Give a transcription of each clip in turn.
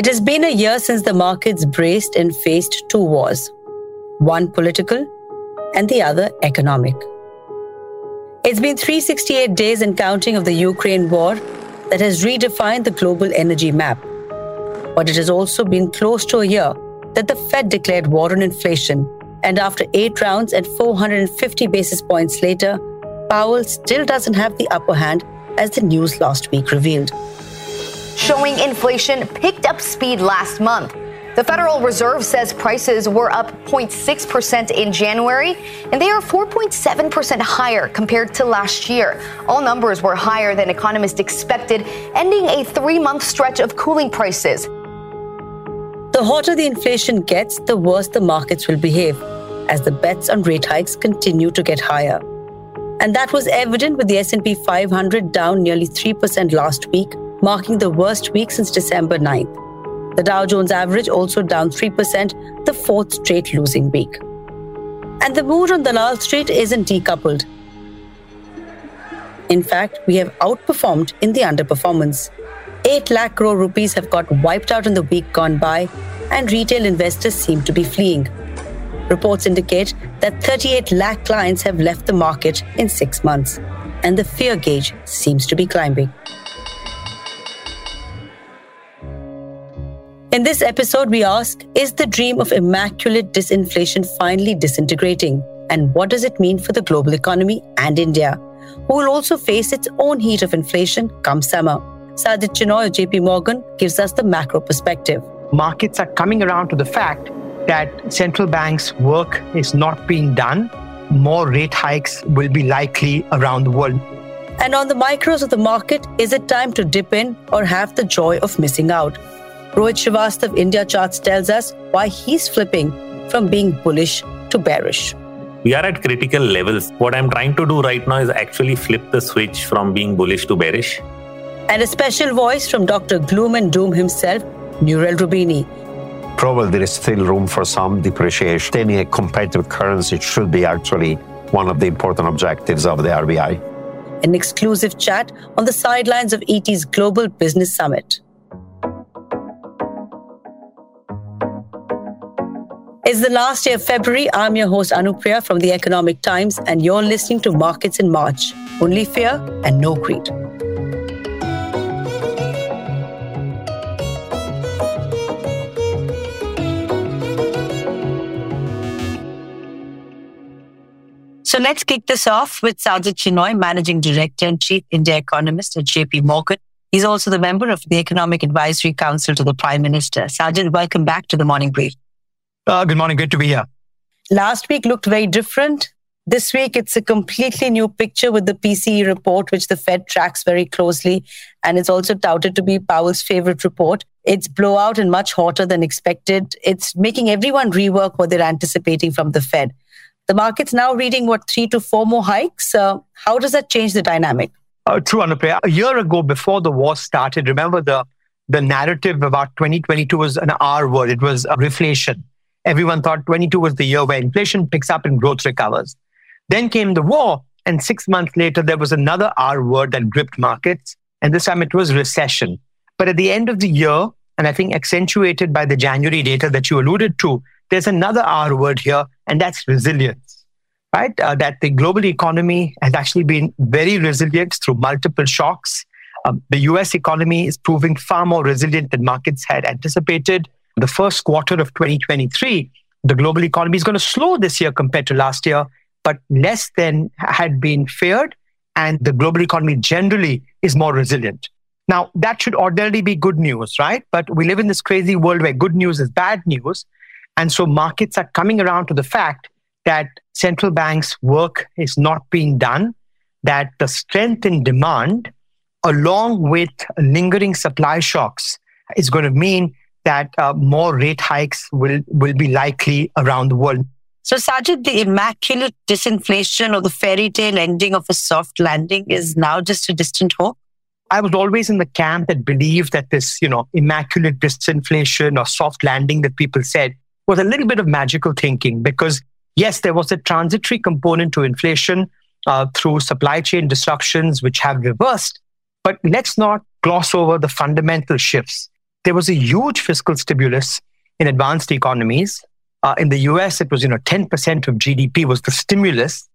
It has been a year since the markets braced and faced two wars one political and the other economic. It's been 368 days and counting of the Ukraine war that has redefined the global energy map. But it has also been close to a year that the Fed declared war on inflation. And after eight rounds and 450 basis points later, Powell still doesn't have the upper hand, as the news last week revealed showing inflation picked up speed last month. The Federal Reserve says prices were up 0.6% in January, and they are 4.7% higher compared to last year. All numbers were higher than economists expected, ending a three month stretch of cooling prices. The hotter the inflation gets, the worse the markets will behave, as the bets on rate hikes continue to get higher. And that was evident with the S&P 500 down nearly 3% last week marking the worst week since December 9th. The Dow Jones average also down 3%, the fourth straight losing week. And the mood on Dalal Street isn't decoupled. In fact, we have outperformed in the underperformance. 8 lakh crore rupees have got wiped out in the week gone by, and retail investors seem to be fleeing. Reports indicate that 38 lakh clients have left the market in six months, and the fear gauge seems to be climbing. In this episode, we ask Is the dream of immaculate disinflation finally disintegrating? And what does it mean for the global economy and India, who will also face its own heat of inflation come summer? Sajjid Chinoy of JP Morgan gives us the macro perspective. Markets are coming around to the fact that central banks' work is not being done. More rate hikes will be likely around the world. And on the micros of the market, is it time to dip in or have the joy of missing out? Rohit Srivastav India Charts tells us why he's flipping from being bullish to bearish. We are at critical levels. What I'm trying to do right now is actually flip the switch from being bullish to bearish. And a special voice from Dr. Gloom and Doom himself, Nouriel Roubini. Probably there is still room for some depreciation. Any a competitive currency should be actually one of the important objectives of the RBI. An exclusive chat on the sidelines of ET's Global Business Summit. It's the last day of February. I'm your host, Anupriya from the Economic Times, and you're listening to Markets in March. Only fear and no greed. So let's kick this off with Sajjid Chinoy, Managing Director and Chief India Economist at JP Morgan. He's also the member of the Economic Advisory Council to the Prime Minister. Sajjid, welcome back to the Morning Brief. Uh, good morning. Good to be here. Last week looked very different. This week, it's a completely new picture with the PCE report, which the Fed tracks very closely. And it's also touted to be Powell's favorite report. It's blowout and much hotter than expected. It's making everyone rework what they're anticipating from the Fed. The market's now reading, what, three to four more hikes? Uh, how does that change the dynamic? Uh, true, Anupriya. A year ago, before the war started, remember the, the narrative about 2022 was an R word. It was reflation everyone thought 22 was the year where inflation picks up and growth recovers. Then came the war, and six months later, there was another R word that gripped markets, and this time it was recession. But at the end of the year, and I think accentuated by the January data that you alluded to, there's another R word here, and that's resilience, right? Uh, that the global economy has actually been very resilient through multiple shocks. Um, the US economy is proving far more resilient than markets had anticipated the first quarter of 2023, the global economy is going to slow this year compared to last year, but less than had been feared. And the global economy generally is more resilient. Now, that should ordinarily be good news, right? But we live in this crazy world where good news is bad news. And so markets are coming around to the fact that central banks' work is not being done, that the strength in demand, along with lingering supply shocks, is going to mean that uh, more rate hikes will, will be likely around the world. So, Sajjid, the immaculate disinflation or the fairy tale ending of a soft landing is now just a distant hope? I was always in the camp that believed that this, you know, immaculate disinflation or soft landing that people said was a little bit of magical thinking because, yes, there was a transitory component to inflation uh, through supply chain disruptions, which have reversed. But let's not gloss over the fundamental shifts there was a huge fiscal stimulus in advanced economies. Uh, in the US, it was, you know, 10% of GDP was the stimulus.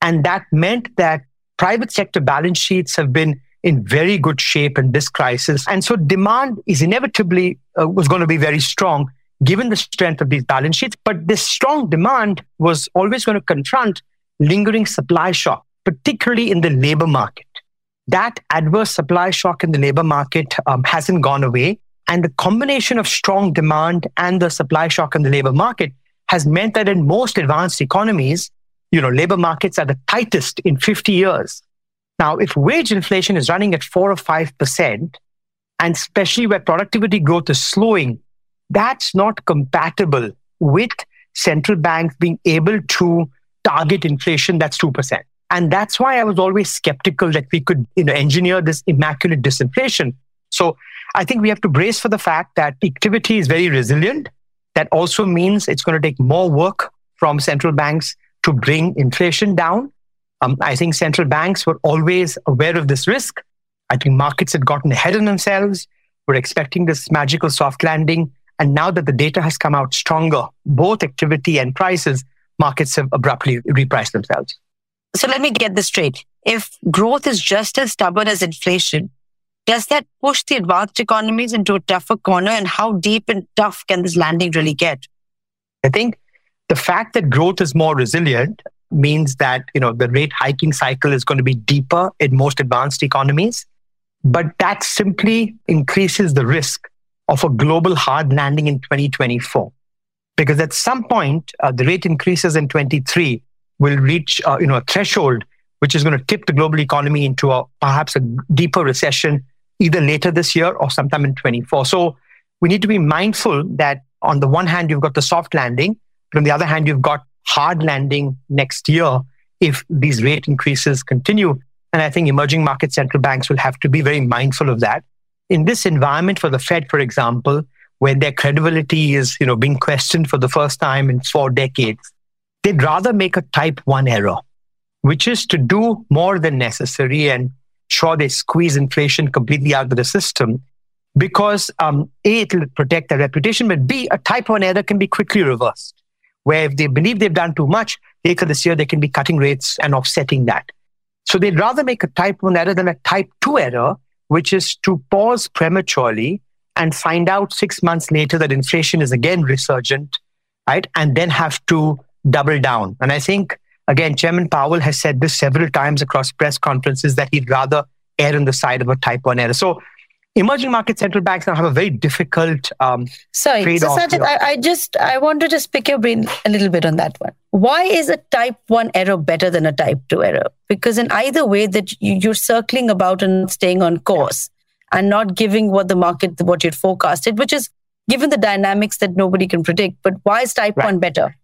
And that meant that private sector balance sheets have been in very good shape in this crisis. And so demand is inevitably uh, was going to be very strong given the strength of these balance sheets. But this strong demand was always going to confront lingering supply shock, particularly in the labor market. That adverse supply shock in the labor market um, hasn't gone away. And the combination of strong demand and the supply shock in the labor market has meant that in most advanced economies, you know, labor markets are the tightest in 50 years. Now, if wage inflation is running at four or 5%, and especially where productivity growth is slowing, that's not compatible with central banks being able to target inflation that's 2%. And that's why I was always skeptical that we could you know, engineer this immaculate disinflation. So I think we have to brace for the fact that activity is very resilient. That also means it's going to take more work from central banks to bring inflation down. Um, I think central banks were always aware of this risk. I think markets had gotten ahead of themselves. We're expecting this magical soft landing. And now that the data has come out stronger, both activity and prices, markets have abruptly repriced themselves. So let me get this straight. If growth is just as stubborn as inflation, does that push the advanced economies into a tougher corner? And how deep and tough can this landing really get? I think the fact that growth is more resilient means that you know the rate hiking cycle is going to be deeper in most advanced economies but that simply increases the risk of a global hard landing in 2024 because at some point uh, the rate increases in 23 will reach uh, you know a threshold which is going to tip the global economy into a perhaps a deeper recession either later this year or sometime in 24 so we need to be mindful that on the one hand you've got the soft landing but on the other hand you've got hard landing next year if these rate increases continue. And I think emerging market central banks will have to be very mindful of that. In this environment for the Fed, for example, where their credibility is you know, being questioned for the first time in four decades, they'd rather make a type one error, which is to do more than necessary and sure they squeeze inflation completely out of the system because um, A, it'll protect their reputation, but B, a type one error can be quickly reversed where if they believe they've done too much, later this year they can be cutting rates and offsetting that. So they'd rather make a type 1 error than a type 2 error, which is to pause prematurely and find out six months later that inflation is again resurgent, right? And then have to double down. And I think, again, Chairman Powell has said this several times across press conferences that he'd rather err on the side of a type 1 error. So emerging market central banks now have a very difficult um, sorry so Sajjid, I, I, just i want to just pick your brain a little bit on that one why is a type 1 error better than a type 2 error because in either way that you're circling about and staying on course and not giving what the market what you'd forecasted which is given the dynamics that nobody can predict but why is type right. 1 better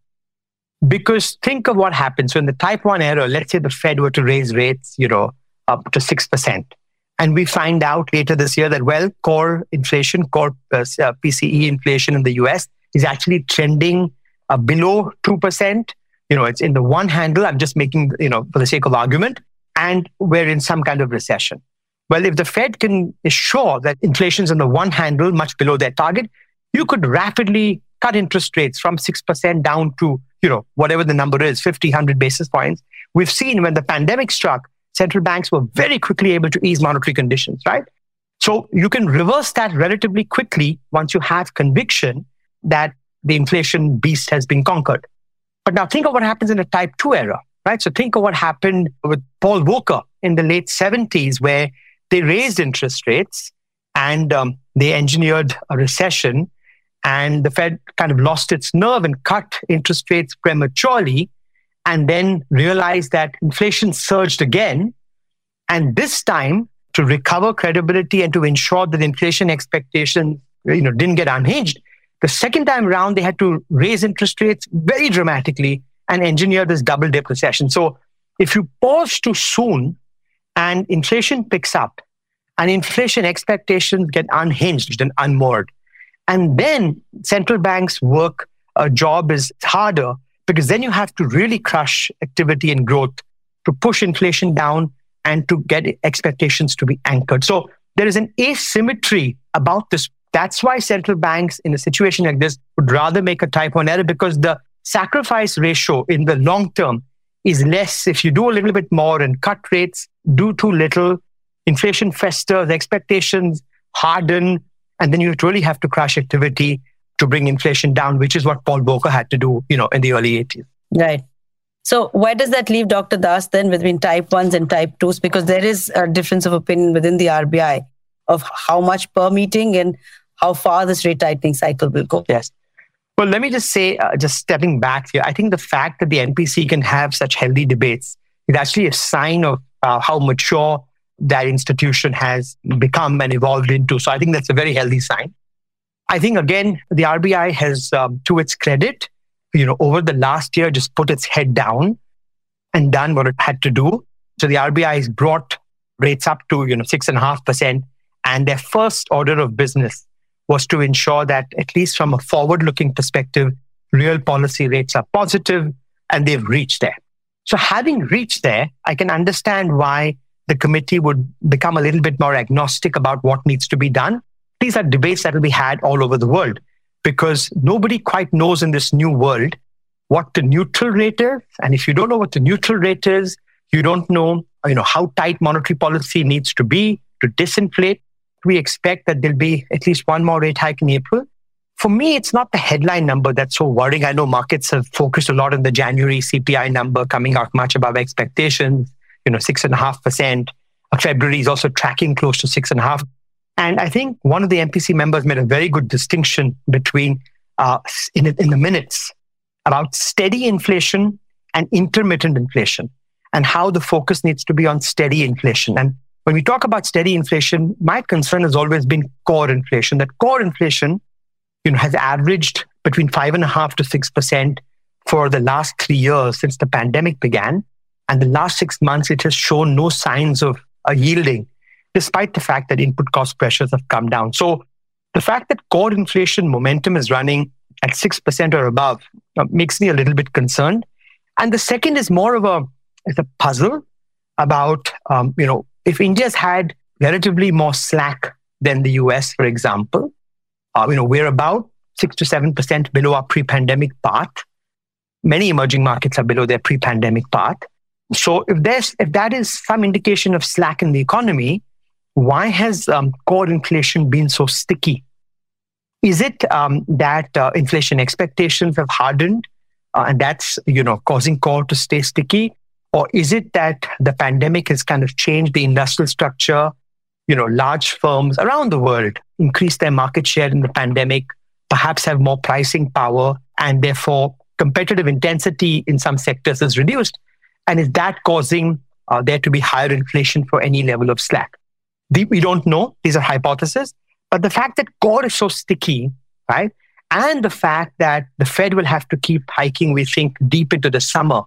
because think of what happens when the type 1 error let's say the fed were to raise rates you know up to 6% and we find out later this year that, well, core inflation, core uh, uh PCE inflation in the US is actually trending uh, below 2%. You know, it's in the one handle. I'm just making, you know, for the sake of argument. And we're in some kind of recession. Well, if the Fed can assure that inflation's in the one handle, much below their target, you could rapidly cut interest rates from 6% down to, you know, whatever the number is, 50, 100 basis points. We've seen when the pandemic struck, central banks were very quickly able to ease monetary conditions, right? So you can reverse that relatively quickly once you have conviction that the inflation beast has been conquered. But now think of what happens in a type 2 era, right? So think of what happened with Paul Volcker in the late 70s, where they raised interest rates and um, they engineered a recession. And the Fed kind of lost its nerve and cut interest rates prematurely and then realized that inflation surged again. And this time, to recover credibility and to ensure that inflation expectations you know, didn't get unhinged, the second time around, they had to raise interest rates very dramatically and engineer this double dip recession. So if you pause too soon and inflation picks up and inflation expectations get unhinged and unmoored, and then central banks work a job is harder because then you have to really crush activity and growth to push inflation down and to get expectations to be anchored. So there is an asymmetry about this That's why central banks in a situation like this would rather make a type 1 error because the sacrifice ratio in the long term is less if you do a little bit more and cut rates, do too little, inflation festers, expectations harden, and then you really have to crash activity to bring inflation down, which is what Paul Volcker had to do, you know, in the early 80s. Right. So where does that leave Dr. Das then between type 1s and type 2s? Because there is a difference of opinion within the RBI of how much per meeting and how far this rate tightening cycle will go. Yes. Well, let me just say, uh, just stepping back here, I think the fact that the MPC can have such healthy debates is actually a sign of uh, how mature that institution has become and evolved into. So I think that's a very healthy sign. I think again, the RBI has, um, to its credit, you know, over the last year, just put its head down and done what it had to do. So the RBI has brought rates up to, you know, six and a half percent. And their first order of business was to ensure that, at least from a forward looking perspective, real policy rates are positive and they've reached there. So having reached there, I can understand why the committee would become a little bit more agnostic about what needs to be done. These are debates that will be had all over the world because nobody quite knows in this new world what the neutral rate is. And if you don't know what the neutral rate is, you don't know, you know how tight monetary policy needs to be to disinflate. We expect that there'll be at least one more rate hike in April. For me, it's not the headline number that's so worrying. I know markets have focused a lot on the January CPI number coming out much above expectations you know, six and a half percent. February is also tracking close to six and a half. And I think one of the MPC members made a very good distinction between uh, in, in the minutes about steady inflation and intermittent inflation and how the focus needs to be on steady inflation. And when we talk about steady inflation, my concern has always been core inflation, that core inflation, you know, has averaged between five and a half to six percent for the last three years since the pandemic began. And the last six months, it has shown no signs of a yielding, despite the fact that input cost pressures have come down. So the fact that core inflation momentum is running at 6% or above uh, makes me a little bit concerned. And the second is more of a, is a puzzle about, um, you know, if India's had relatively more slack than the US, for example, uh, you know, we're about six to 7% below our pre-pandemic path. Many emerging markets are below their pre-pandemic path. So if there's if that is some indication of slack in the economy, why has um, core inflation been so sticky? Is it um, that uh, inflation expectations have hardened, uh, and that's you know causing core to stay sticky, or is it that the pandemic has kind of changed the industrial structure? You know, large firms around the world increased their market share in the pandemic, perhaps have more pricing power, and therefore competitive intensity in some sectors is reduced. And is that causing uh, there to be higher inflation for any level of slack? The, we don't know. These are hypotheses. But the fact that core is so sticky, right? And the fact that the Fed will have to keep hiking, we think, deep into the summer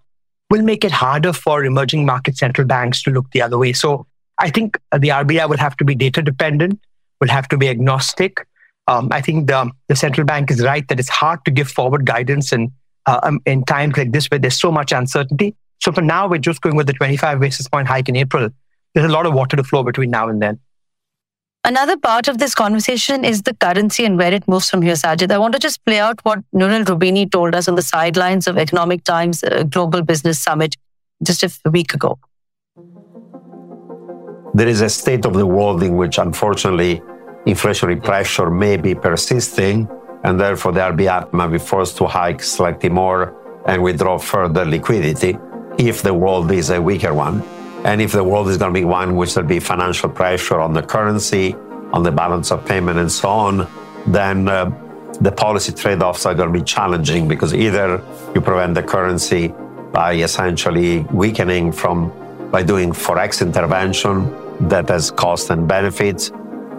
will make it harder for emerging market central banks to look the other way. So I think the RBI will have to be data dependent, will have to be agnostic. Um, I think the, the central bank is right that it's hard to give forward guidance in, uh, um, in times like this where there's so much uncertainty. So for now, we're just going with the 25 basis point hike in April. There's a lot of water to flow between now and then. Another part of this conversation is the currency and where it moves from here, Sajjid. I want to just play out what Nouriel Roubini told us on the sidelines of Economic Times uh, Global Business Summit just a week ago. There is a state of the world in which, unfortunately, inflationary pressure may be persisting, and therefore the RBI might be forced to hike slightly more and withdraw further liquidity if the world is a weaker one. And if the world is going to be one which there'll be financial pressure on the currency, on the balance of payment, and so on, then uh, the policy trade offs are going to be challenging because either you prevent the currency by essentially weakening from by doing forex intervention that has cost and benefits,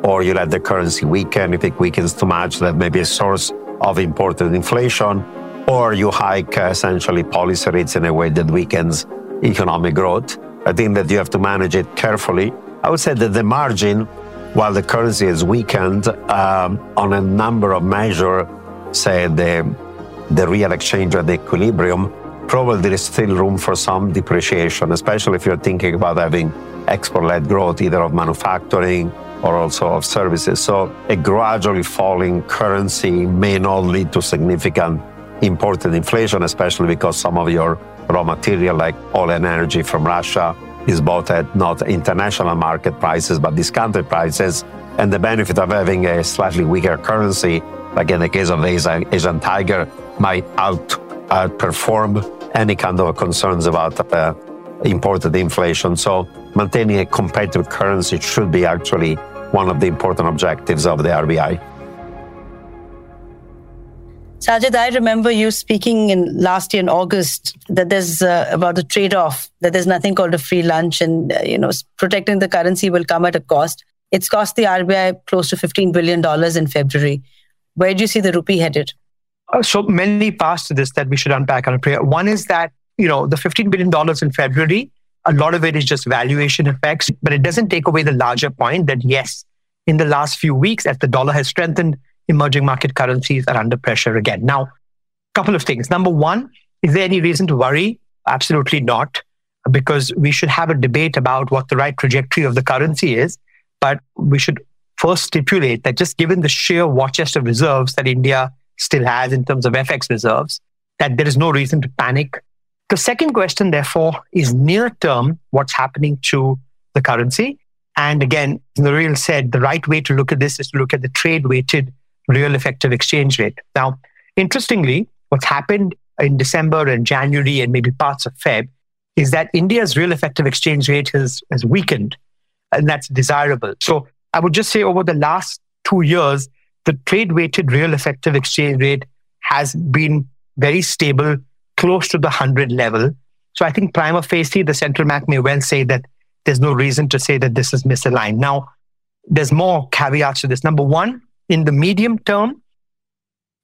or you let the currency weaken. If it weakens too much, that may be a source of imported inflation or you hike uh, essentially policy rates in a way that weakens economic growth. I think that you have to manage it carefully. I would say that the margin, while the currency has weakened um, on a number of measures, say the, the real exchange rate equilibrium, probably there is still room for some depreciation, especially if you're thinking about having export led growth, either of manufacturing or also of services. So a gradually falling currency may not lead to significant imported inflation, especially because some of your raw material like oil and energy from Russia is bought at not international market prices, but discounted prices. And the benefit of having a slightly weaker currency, like in the case of the Asian, tiger, might out, outperform any kind of concerns about uh, imported inflation. So maintaining a competitive currency should be actually one of the important objectives of the RBI. Sajjid, I remember you speaking in last year in August that there's uh, about the trade-off that there's nothing called a free lunch, and uh, you know protecting the currency will come at a cost. It's cost the RBI close to 15 billion dollars in February. Where do you see the rupee headed? Uh, so many parts to this that we should unpack on a prayer. One is that you know the 15 billion dollars in February. A lot of it is just valuation effects, but it doesn't take away the larger point that yes, in the last few weeks, as the dollar has strengthened, emerging market currencies are under pressure again. Now, a couple of things. Number one, is there any reason to worry? Absolutely not, because we should have a debate about what the right trajectory of the currency is. But we should first stipulate that just given the sheer war chest of reserves that India still has in terms of FX reserves, that there is no reason to panic. The second question, therefore, is near term what's happening to the currency. And again, Nouriel said the right way to look at this is to look at the trade weighted real effective exchange rate. Now, interestingly, what's happened in December and January and maybe parts of Feb is that India's real effective exchange rate has, has weakened, and that's desirable. So I would just say over the last two years, the trade weighted real effective exchange rate has been very stable, close to the 100 level. So I think prima facie, the central bank may well say that there's no reason to say that this is misaligned. Now, there's more caveats to this. Number one, in the medium term,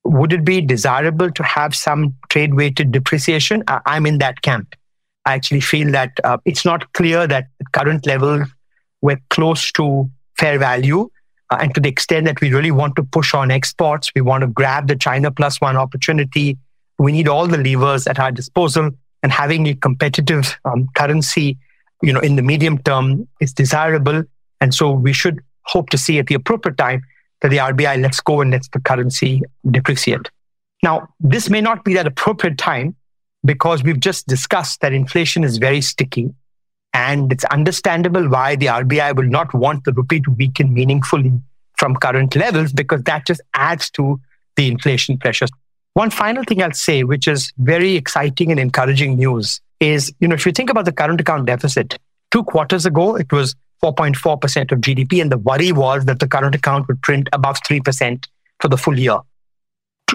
would it be desirable to have some trade weighted depreciation? I'm in that camp. I actually feel that uh, it's not clear that at current level we're close to fair value. Uh, and to the extent that we really want to push on exports, we want to grab the China plus one opportunity. We need all the levers at our disposal, and having a competitive um, currency, you know, in the medium term is desirable. And so we should hope to see at the appropriate time that the RBI lets go and lets the currency depreciate. Now, this may not be that appropriate time because we've just discussed that inflation is very sticky. And it's understandable why the RBI will not want the rupee to weaken meaningfully from current levels because that just adds to the inflation pressures. One final thing I'll say, which is very exciting and encouraging news, is you know if you think about the current account deficit, two quarters ago it was 4.4% of GDP. And the worry was that the current account would print above 3% for the full year.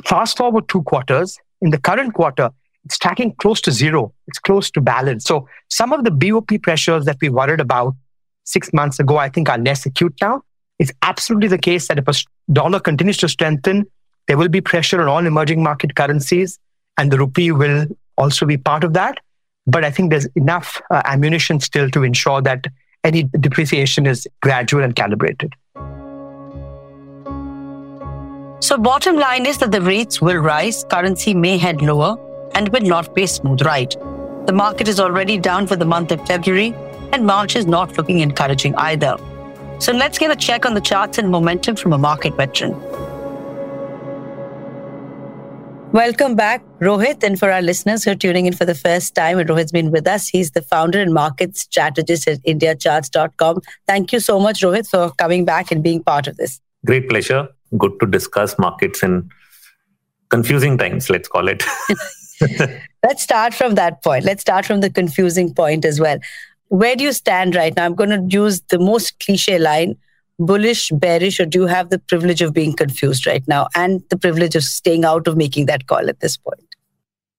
Fast forward two quarters, in the current quarter, it's tracking close to zero. It's close to balance. So some of the BOP pressures that we worried about six months ago, I think are less acute now. It's absolutely the case that if a dollar continues to strengthen, there will be pressure on all emerging market currencies, and the rupee will also be part of that. But I think there's enough uh, ammunition still to ensure that any depreciation is gradual and calibrated. So, bottom line is that the rates will rise, currency may head lower, and will not be a smooth ride. The market is already down for the month of February, and March is not looking encouraging either. So, let's get a check on the charts and momentum from a market veteran. Welcome back, Rohit. And for our listeners who are tuning in for the first time, and Rohit's been with us. He's the founder and market strategist at IndiaCharts.com. Thank you so much, Rohit, for coming back and being part of this. Great pleasure. Good to discuss markets in confusing times, let's call it. let's start from that point. Let's start from the confusing point as well. Where do you stand right now? I'm going to use the most cliche line bullish, bearish, or do you have the privilege of being confused right now and the privilege of staying out of making that call at this point?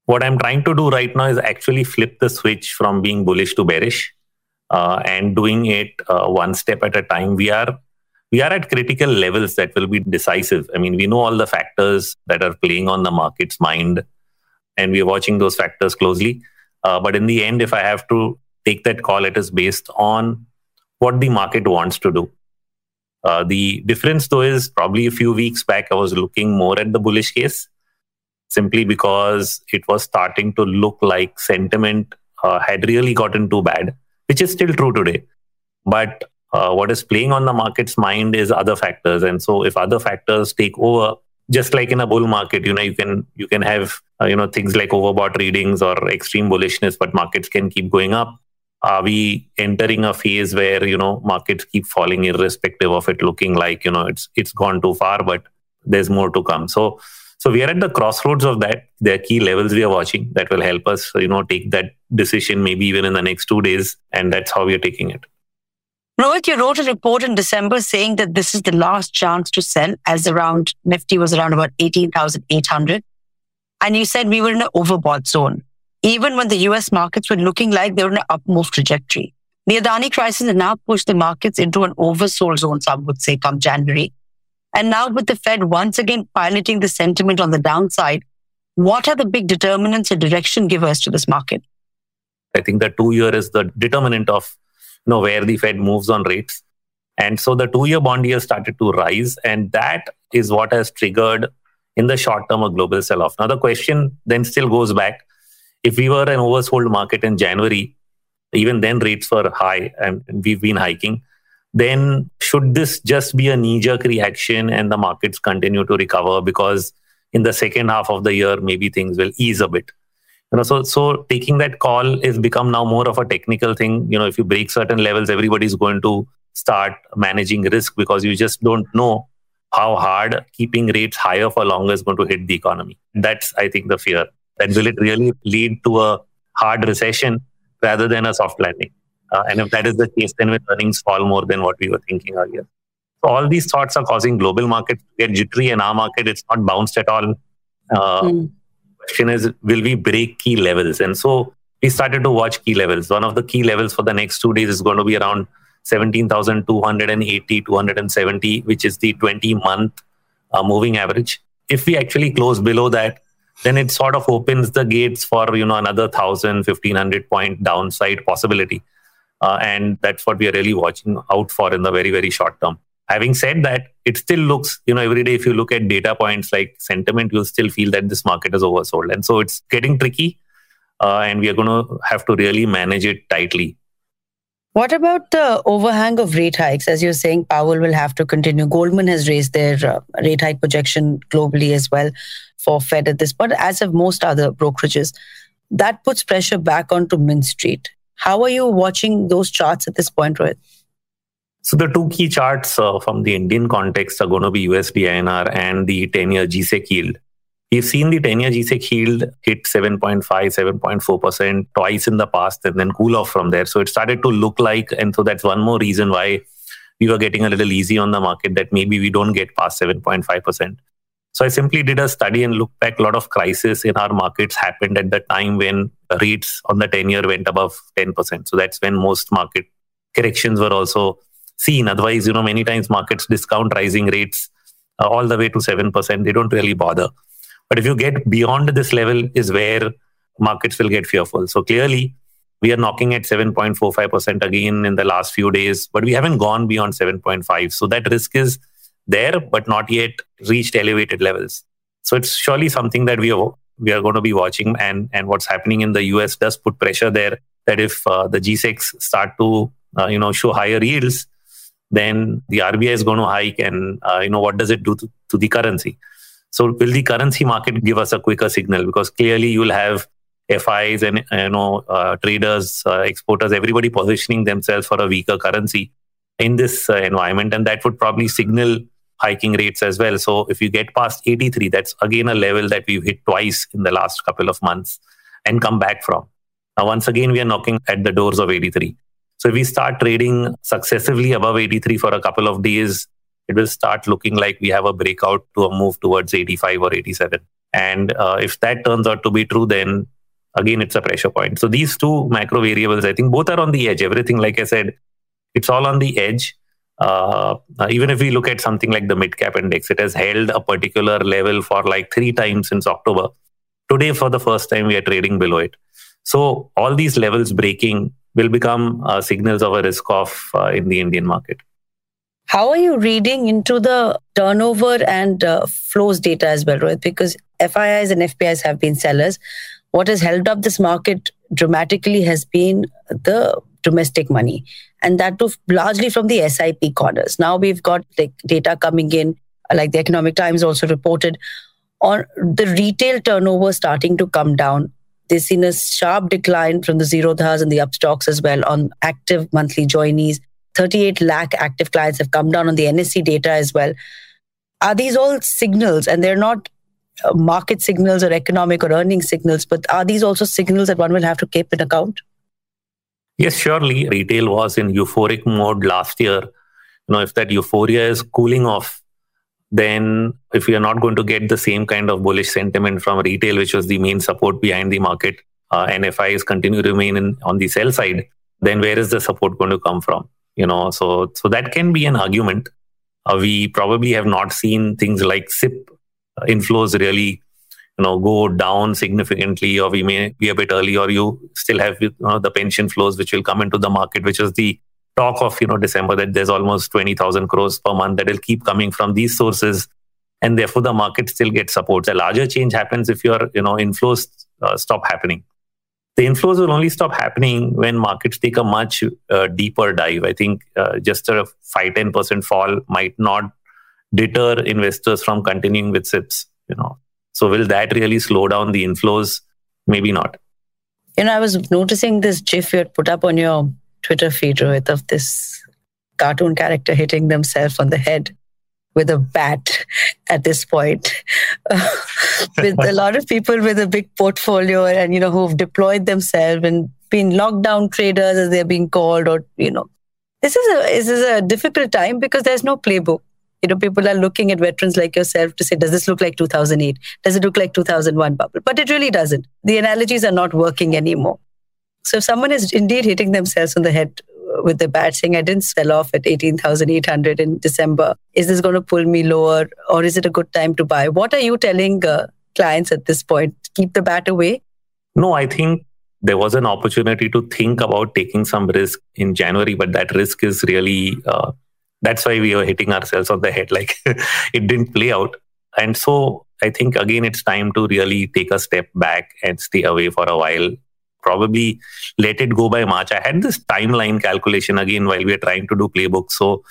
What I'm trying to do right now is actually flip the switch from being bullish to bearish uh, and doing it uh, one step at a time. We are we are at critical levels that will be decisive. I mean, we know all the factors that are playing on the market's mind, and we're watching those factors closely. Uh, but in the end, if I have to take that call, it is based on what the market wants to do. Uh, the difference, though, is probably a few weeks back, I was looking more at the bullish case simply because it was starting to look like sentiment uh, had really gotten too bad, which is still true today. But uh, what is playing on the market's mind is other factors. And so if other factors take over, just like in a bull market, you know, you can you can have uh, you know things like overbought readings or extreme bullishness, but markets can keep going up. Are we entering a phase where you know markets keep falling irrespective of it looking like you know it's it's gone too far, but there's more to come. So so we are at the crossroads of that. There are key levels we are watching that will help us, you know, take that decision maybe even in the next two days, and that's how we are taking it. Rohit, you wrote a report in December saying that this is the last chance to sell as around Nifty was around about 18,800. And you said we were in an overbought zone, even when the US markets were looking like they were in an upmove trajectory. The Adani crisis has now pushed the markets into an oversold zone, some would say, come January. And now with the Fed once again piloting the sentiment on the downside, what are the big determinants or direction givers to this market? I think the two year is the determinant of know where the Fed moves on rates. And so the two year bond yield started to rise. And that is what has triggered in the short term a global sell off. Now, the question then still goes back if we were an oversold market in January, even then rates were high and we've been hiking, then should this just be a knee jerk reaction and the markets continue to recover? Because in the second half of the year, maybe things will ease a bit? you know so so taking that call is become now more of a technical thing. You know if you break certain levels everybody's going to start managing risk because you just don't know how hard keeping rates higher for longer is going to hit the economy. That's i think the fear that will it really lead to a hard recession rather than a soft landing uh, and if that is the case then with earnings fall more than what we were thinking earlier so all these thoughts are causing global markets to get jittery and our market it's not bounced at all uh, mm question is will we break key levels? And so we started to watch key levels. One of the key levels for the next two days is going to be around 17,280, 270, which is the 20 month uh, moving average. If we actually close below that, then it sort of opens the gates for you know another 1000 1500 point downside possibility uh, and that's what we are really watching out for in the very very short term Having said that, it still looks, you know, every day if you look at data points like sentiment, you'll still feel that this market is oversold. And so it's getting tricky. Uh, and we are going to have to really manage it tightly. What about the overhang of rate hikes? As you're saying, Powell will have to continue. Goldman has raised their uh, rate hike projection globally as well for Fed at this point, as have most other brokerages. That puts pressure back onto Mint Street. How are you watching those charts at this point, Rohit? So the two key charts uh, from the Indian context are going to be USD INR and the 10-year GSEC yield. We've seen the 10-year GSEC yield hit 7.5, 7.4% twice in the past and then cool off from there. So it started to look like, and so that's one more reason why we were getting a little easy on the market that maybe we don't get past 7.5%. So I simply did a study and looked back. A lot of crisis in our markets happened at the time when rates on the 10 year went above 10%. So that's when most market corrections were also seen. Otherwise, you know, many times markets discount rising rates uh, all the way to 7%. They don't really bother. But if you get beyond this level, is where markets will get fearful. So clearly, we are knocking at 7.45% again in the last few days, but we haven't gone beyond 7.5. So that risk is there, but not yet reached elevated levels. So it's surely something that we are we are going to be watching, and and what's happening in the US does put pressure there. That if uh, the G-Secs start to uh, you know show higher yields, then the RBI is going to hike, and uh, you know what does it do to, to the currency? So will the currency market give us a quicker signal? Because clearly you will have FIs and you know uh, traders, uh, exporters, everybody positioning themselves for a weaker currency in this uh, environment, and that would probably signal hiking rates as well. So if you get past 83, that's again a level that we've hit twice in the last couple of months and come back from. Now, once again, we are knocking at the doors of 83. So if we start trading successively above 83 for a couple of days, it will start looking like we have a breakout to a move towards 85 or 87. And uh, if that turns out to be true, then again, it's a pressure point. So these two macro variables, I think both are on the edge. Everything, like I said, it's all on the edge. Uh, even if we look at something like the mid cap index, it has held a particular level for like three times since October. Today, for the first time, we are trading below it. So all these levels breaking will become uh, signals of a risk off uh, in the Indian market. How are you reading into the turnover and uh, flows data as well, Rohit? Because FIIs and FPIs have been sellers. What has held up this market dramatically has been the domestic money. And that too largely from the SIP corners. Now we've got like data coming in, like the Economic Times also reported, on the retail turnover starting to come down. They've seen a sharp decline from the zerodhas and the Upstox as well on active monthly joinees. 38 lakh active clients have come down on the NSE data as well. Are these all signals? And they're not uh, market signals or economic or earning signals, but are these also signals that one will have to keep in account? Yes, surely. Retail was in euphoric mode last year. You know, if that euphoria is cooling off, then if we are not going to get the same kind of bullish sentiment from retail, which was the main support behind the market, uh, NFIs continue to remain in, on the sell side, then where is the support going to come from? You know, so so that can be an argument. Uh, we probably have not seen things like SIP inflows really you know go down significantly or we may be a bit early or you still have you know, the pension flows which will come into the market which is the talk of you know december that there's almost 20000 crores per month that will keep coming from these sources and therefore the market still gets support a larger change happens if your you know inflows uh, stop happening the inflows will only stop happening when markets take a much uh, deeper dive i think uh, just a 5 10% fall might not deter investors from continuing with sips you know so will that really slow down the inflows? Maybe not. You know, I was noticing this GIF you had put up on your Twitter feed, Rohit, of this cartoon character hitting themselves on the head with a bat at this point. with a lot of people with a big portfolio and, you know, who've deployed themselves and been lockdown traders as they're being called or, you know, this is a this is a difficult time because there's no playbook. You know people are looking at veterans like yourself to say does this look like 2008 does it look like 2001 bubble? But it really doesn't. The analogies are not working anymore. So if someone is indeed hitting themselves on the head with the bat saying i didn't sell off at 18800 in december. Is this going to pull me lower or is it a good time to buy? What are you telling uh, clients at this point? Keep the bat away? No i think there was an opportunity to think about taking some risk in January, but that risk is really uh, that's why we were hitting ourselves on the head like it didn't play out. And so i think again it's time to really take a step back and stay away for a while probably let it go by march i had this timeline calculation again while we were trying to do playbooks so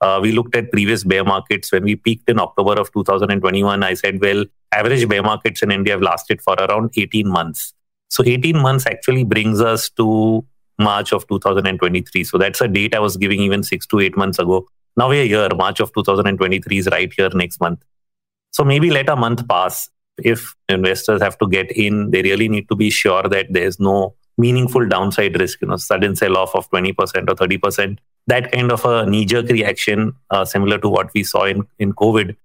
uh, we looked at previous bear markets when we peaked in october of 2021 i said well average bear markets in india have lasted for around 18 months so 18 months actually brings us to March of 2023. So that's a date I was giving even six to eight months ago. Now we're here, March of 2023 is right here next month. So maybe let a month pass. If investors have to get in, they really need to be sure that there's no meaningful downside risk, you know, sudden sell off of 20% or 30%. That kind of a knee jerk reaction, uh, similar to what we saw in, in COVID.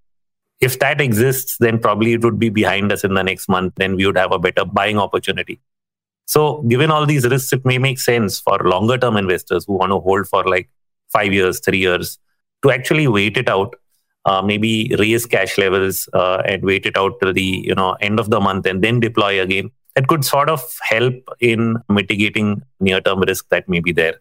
If that exists, then probably it would be behind us in the next month. Then we would have a better buying opportunity. So, given all these risks, it may make sense for longer term investors who want to hold for like five years, three years, to actually wait it out uh, maybe raise cash levels uh, and wait it out till the you know end of the month and then deploy again. That could sort of help in mitigating near term risk that may be there.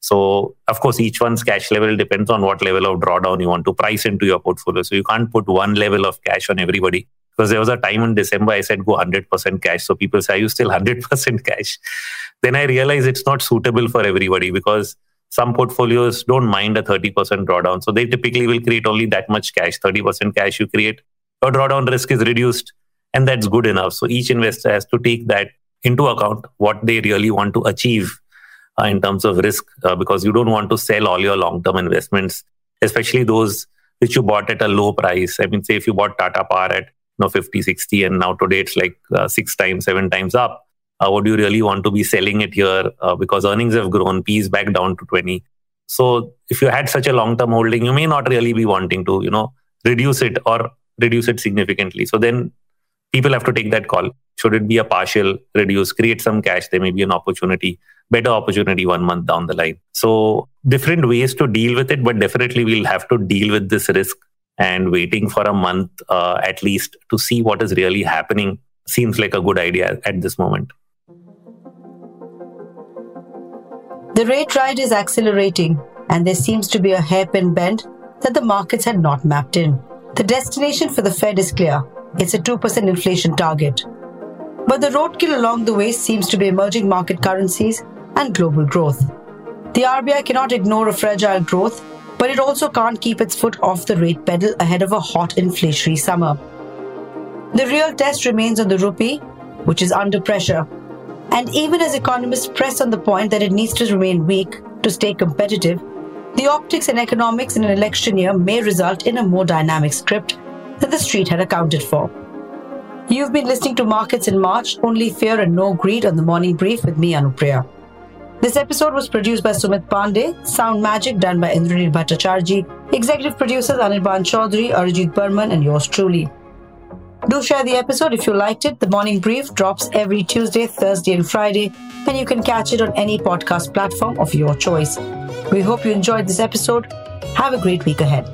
So of course each one's cash level depends on what level of drawdown you want to price into your portfolio. So you can't put one level of cash on everybody. Because there was a time in december i said go 100% cash. So people say are you still 100% cash? Then i realized it's not suitable for everybody because some portfolios don't mind a 30% drawdown. So they typically will create only that much cash, 30% cash you create. Your drawdown risk is reduced, and that's good enough. So each investor has to take that into account, what they really want to achieve uh, in terms of risk, uh, because you don't want to sell all your long term investments, especially those which you bought at a low price. I mean, say if you bought Tata Power at you know, 50, 60, and now today it's like uh, six times, seven times up uh, would you really want to be selling it here uh, because earnings have grown, P is back down to 20. So if you had such a long-term holding, you may not really be wanting to, you know, reduce it or reduce it significantly. So then people have to take that call. Should it be a partial reduce, create some cash? There may be an opportunity, better opportunity one month down the line. So different ways to deal with it, but definitely we'll have to deal with this risk and waiting for a month uh, at least to see what is really happening seems like a good idea at this moment. The rate ride is accelerating, and there seems to be a hairpin bend that the markets had not mapped in. The destination for the Fed is clear it's a 2% inflation target. But the roadkill along the way seems to be emerging market currencies and global growth. The RBI cannot ignore a fragile growth, but it also can't keep its foot off the rate pedal ahead of a hot inflationary summer. The real test remains on the rupee, which is under pressure. And even as economists press on the point that it needs to remain weak to stay competitive, the optics and economics in an election year may result in a more dynamic script than the street had accounted for. You've been listening to Markets in March, Only Fear and No Greed on the Morning Brief with me, Anupriya. This episode was produced by Sumit Pandey, sound magic done by Indranil Bhattacharjee, executive producers Anirban Chaudhary, Arjit Burman, and yours truly. Do share the episode if you liked it. The morning brief drops every Tuesday, Thursday, and Friday, and you can catch it on any podcast platform of your choice. We hope you enjoyed this episode. Have a great week ahead.